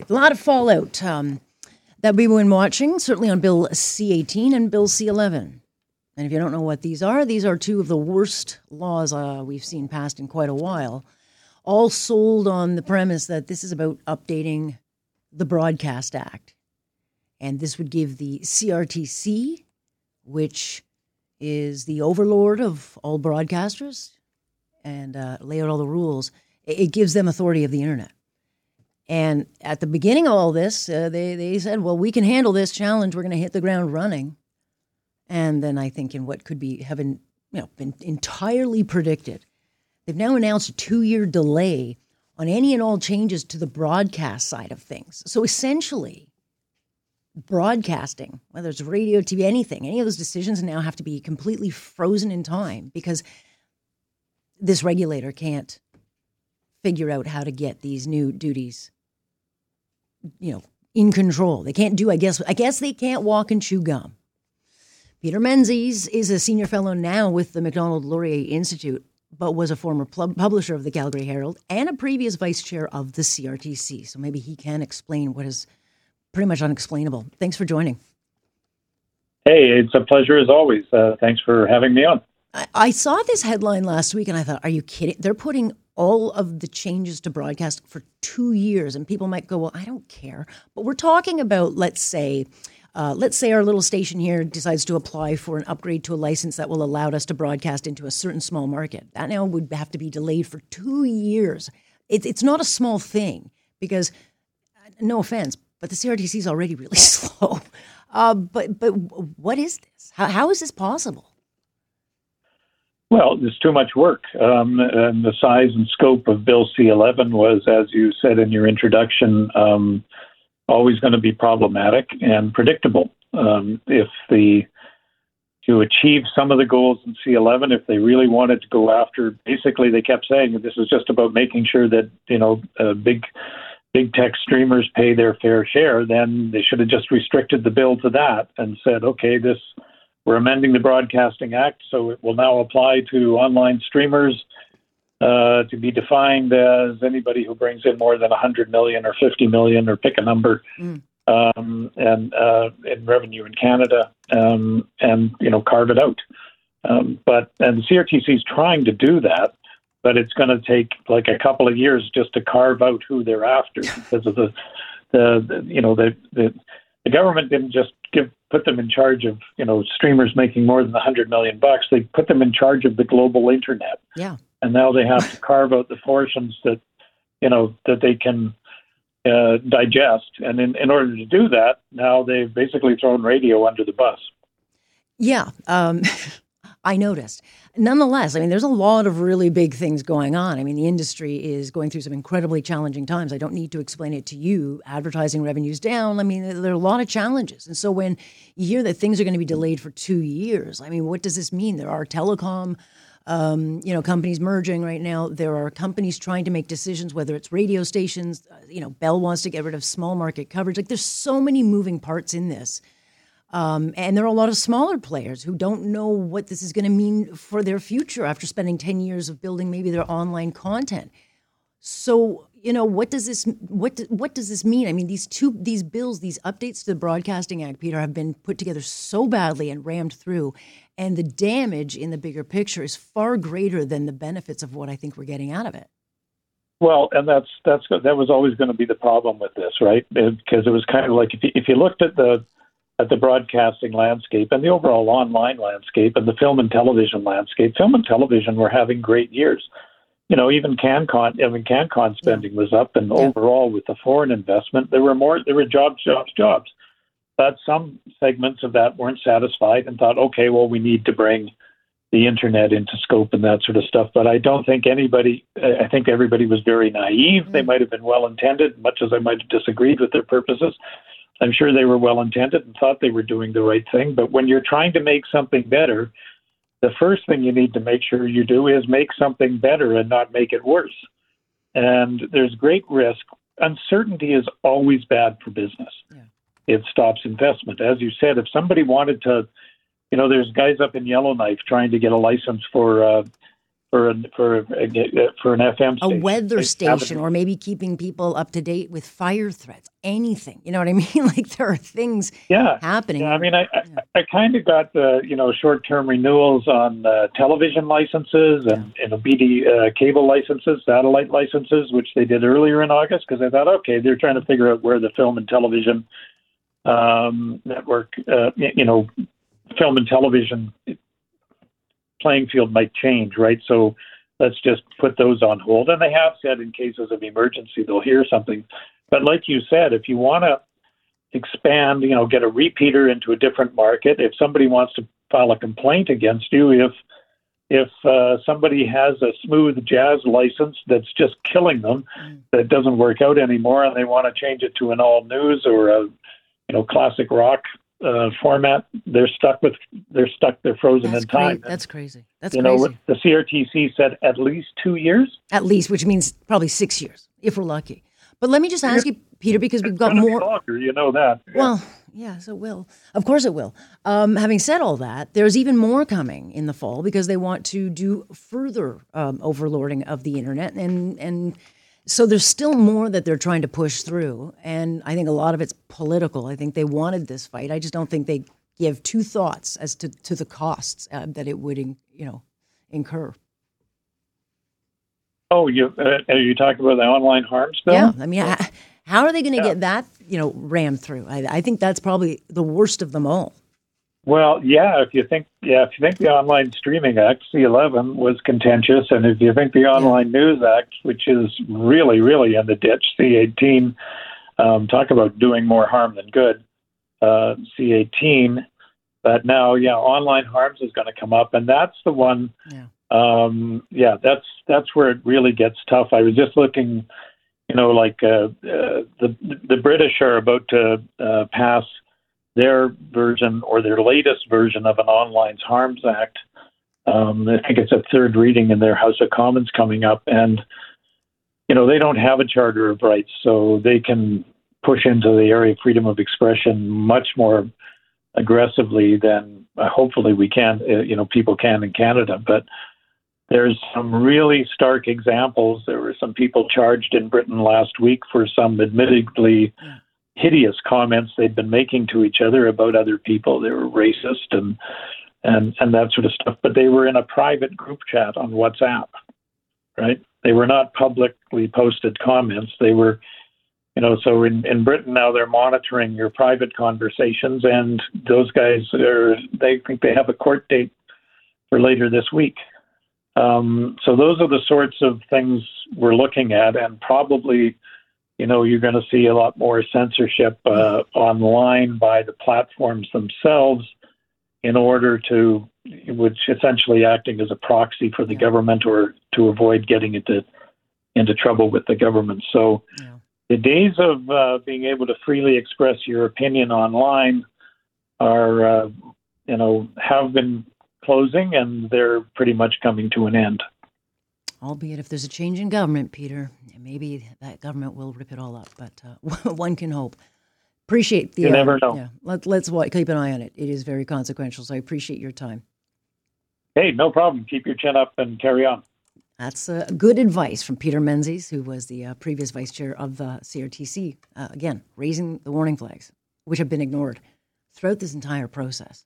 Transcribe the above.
A lot of fallout um, that we've been watching, certainly on Bill C-18 and Bill C-11. And if you don't know what these are, these are two of the worst laws uh, we've seen passed in quite a while all sold on the premise that this is about updating the Broadcast Act. And this would give the CRTC, which is the overlord of all broadcasters, and uh, lay out all the rules, it gives them authority of the internet. And at the beginning of all this, uh, they, they said, well, we can handle this challenge. We're going to hit the ground running. And then I think in what could be been, you know, been entirely predicted They've now announced a two year delay on any and all changes to the broadcast side of things. So essentially, broadcasting, whether it's radio, TV, anything, any of those decisions now have to be completely frozen in time because this regulator can't figure out how to get these new duties, you know, in control. They can't do, I guess, I guess they can't walk and chew gum. Peter Menzies is a senior fellow now with the Macdonald Laurier Institute but was a former publisher of the Calgary Herald and a previous vice chair of the CRTC. So maybe he can explain what is pretty much unexplainable. Thanks for joining. Hey, it's a pleasure as always. Uh, thanks for having me on. I, I saw this headline last week and I thought, are you kidding? They're putting all of the changes to broadcast for two years. And people might go, well, I don't care. But we're talking about, let's say, uh, let's say our little station here decides to apply for an upgrade to a license that will allow us to broadcast into a certain small market. That now would have to be delayed for two years. It, it's not a small thing because, no offense, but the CRTC is already really slow. Uh, but but what is this? How, how is this possible? Well, it's too much work. Um, and the size and scope of Bill C 11 was, as you said in your introduction, um, always going to be problematic and predictable. Um, if the to achieve some of the goals in C11, if they really wanted to go after, basically they kept saying this is just about making sure that you know uh, big big tech streamers pay their fair share. Then they should have just restricted the bill to that and said, okay, this we're amending the Broadcasting Act, so it will now apply to online streamers uh, to be defined as anybody who brings in more than 100 million or 50 million or pick a number mm. um, and uh, in revenue in Canada um, and you know carve it out. Um, but and the CRTC is trying to do that, but it's going to take like a couple of years just to carve out who they're after because of the the, the you know the, the the government didn't just put them in charge of you know streamers making more than 100 million bucks. They put them in charge of the global internet. Yeah and now they have to carve out the portions that you know that they can uh, digest. And in, in order to do that, now they've basically thrown radio under the bus. Yeah, um, I noticed. Nonetheless, I mean, there's a lot of really big things going on. I mean, the industry is going through some incredibly challenging times. I don't need to explain it to you. Advertising revenues down. I mean, there are a lot of challenges. And so when you hear that things are going to be delayed for two years, I mean, what does this mean? There are telecom um, you know, companies merging right now. There are companies trying to make decisions, whether it's radio stations. Uh, you know, Bell wants to get rid of small market coverage. Like, there's so many moving parts in this. Um, and there are a lot of smaller players who don't know what this is going to mean for their future after spending 10 years of building maybe their online content. So, you know, what does this what what does this mean? I mean, these two these bills, these updates to the Broadcasting Act, Peter, have been put together so badly and rammed through, and the damage in the bigger picture is far greater than the benefits of what I think we're getting out of it. Well, and that's that's that was always going to be the problem with this, right? Because it was kind of like if you, if you looked at the at the broadcasting landscape and the overall online landscape and the film and television landscape, film and television were having great years. You know, even CanCon, I mean, CanCon spending yeah. was up, and yeah. overall with the foreign investment, there were more, there were jobs, jobs, jobs. But some segments of that weren't satisfied and thought, okay, well, we need to bring the internet into scope and that sort of stuff. But I don't think anybody, I think everybody was very naive. Mm-hmm. They might have been well intended, much as I might have disagreed with their purposes. I'm sure they were well intended and thought they were doing the right thing. But when you're trying to make something better, the first thing you need to make sure you do is make something better and not make it worse. And there's great risk. Uncertainty is always bad for business. Yeah. It stops investment. As you said, if somebody wanted to, you know, there's guys up in Yellowknife trying to get a license for uh, for an, for a, for an FM station. a weather station, or maybe keeping people up to date with fire threats. Anything, you know what I mean? like there are things yeah. happening. Yeah, I mean, I yeah. I, I kind of got the you know short term renewals on uh, television licenses and yeah. and BD uh, cable licenses, satellite licenses, which they did earlier in August because I thought, okay, they're trying to figure out where the film and television um, network, uh, you know, film and television playing field might change, right? So let's just put those on hold. And they have said in cases of emergency they'll hear something. But like you said, if you want to expand, you know, get a repeater into a different market, if somebody wants to file a complaint against you, if if uh, somebody has a smooth jazz license that's just killing them, mm. that doesn't work out anymore, and they want to change it to an all news or a you know classic rock uh, format, they're stuck with they're stuck. They're frozen That's in time. Cra- that's crazy. That's you crazy. know the CRTC said at least two years. At least, which means probably six years if we're lucky. But let me just ask you, Peter, because we've got more. Longer, you know that. Well, yes, it will. Of course, it will. Um, having said all that, there's even more coming in the fall because they want to do further um, overlording of the internet and and so there's still more that they're trying to push through. And I think a lot of it's political. I think they wanted this fight. I just don't think they give two thoughts as to, to the costs uh, that it would, in, you know, incur. Oh, you uh, are you talking about the online harms bill? Yeah, I mean, how are they going to yeah. get that, you know, rammed through? I, I think that's probably the worst of them all. Well, yeah, if you think yeah, if you think the Online Streaming Act C11 was contentious, and if you think the Online. News Act, which is really really in the ditch, C18, um, talk about doing more harm than good, uh, C18. But now, yeah, online harms is going to come up, and that's the one. Yeah. Um, yeah, that's that's where it really gets tough. I was just looking, you know, like uh, uh, the the British are about to uh, pass their version or their latest version of an Online Harms Act. Um, I think it's a third reading in their House of Commons coming up, and you know they don't have a charter of rights, so they can push into the area of freedom of expression much more aggressively than uh, hopefully we can. Uh, you know, people can in Canada, but there's some really stark examples. There were some people charged in Britain last week for some admittedly hideous comments they'd been making to each other about other people. They were racist and and and that sort of stuff. But they were in a private group chat on WhatsApp, right? They were not publicly posted comments. They were, you know. So in in Britain now they're monitoring your private conversations, and those guys are they think they have a court date for later this week. Um, so those are the sorts of things we're looking at, and probably you know, you're going to see a lot more censorship uh, online by the platforms themselves in order to, which essentially acting as a proxy for the yeah. government or to avoid getting into into trouble with the government. So yeah. the days of uh, being able to freely express your opinion online are, uh, you know, have been closing and they're pretty much coming to an end albeit if there's a change in government, Peter, maybe that government will rip it all up. But uh, one can hope. Appreciate the. You uh, never know. Yeah, let, let's keep an eye on it. It is very consequential, so I appreciate your time. Hey, no problem. Keep your chin up and carry on. That's uh, good advice from Peter Menzies, who was the uh, previous vice chair of the CRTC. Uh, again, raising the warning flags, which have been ignored throughout this entire process.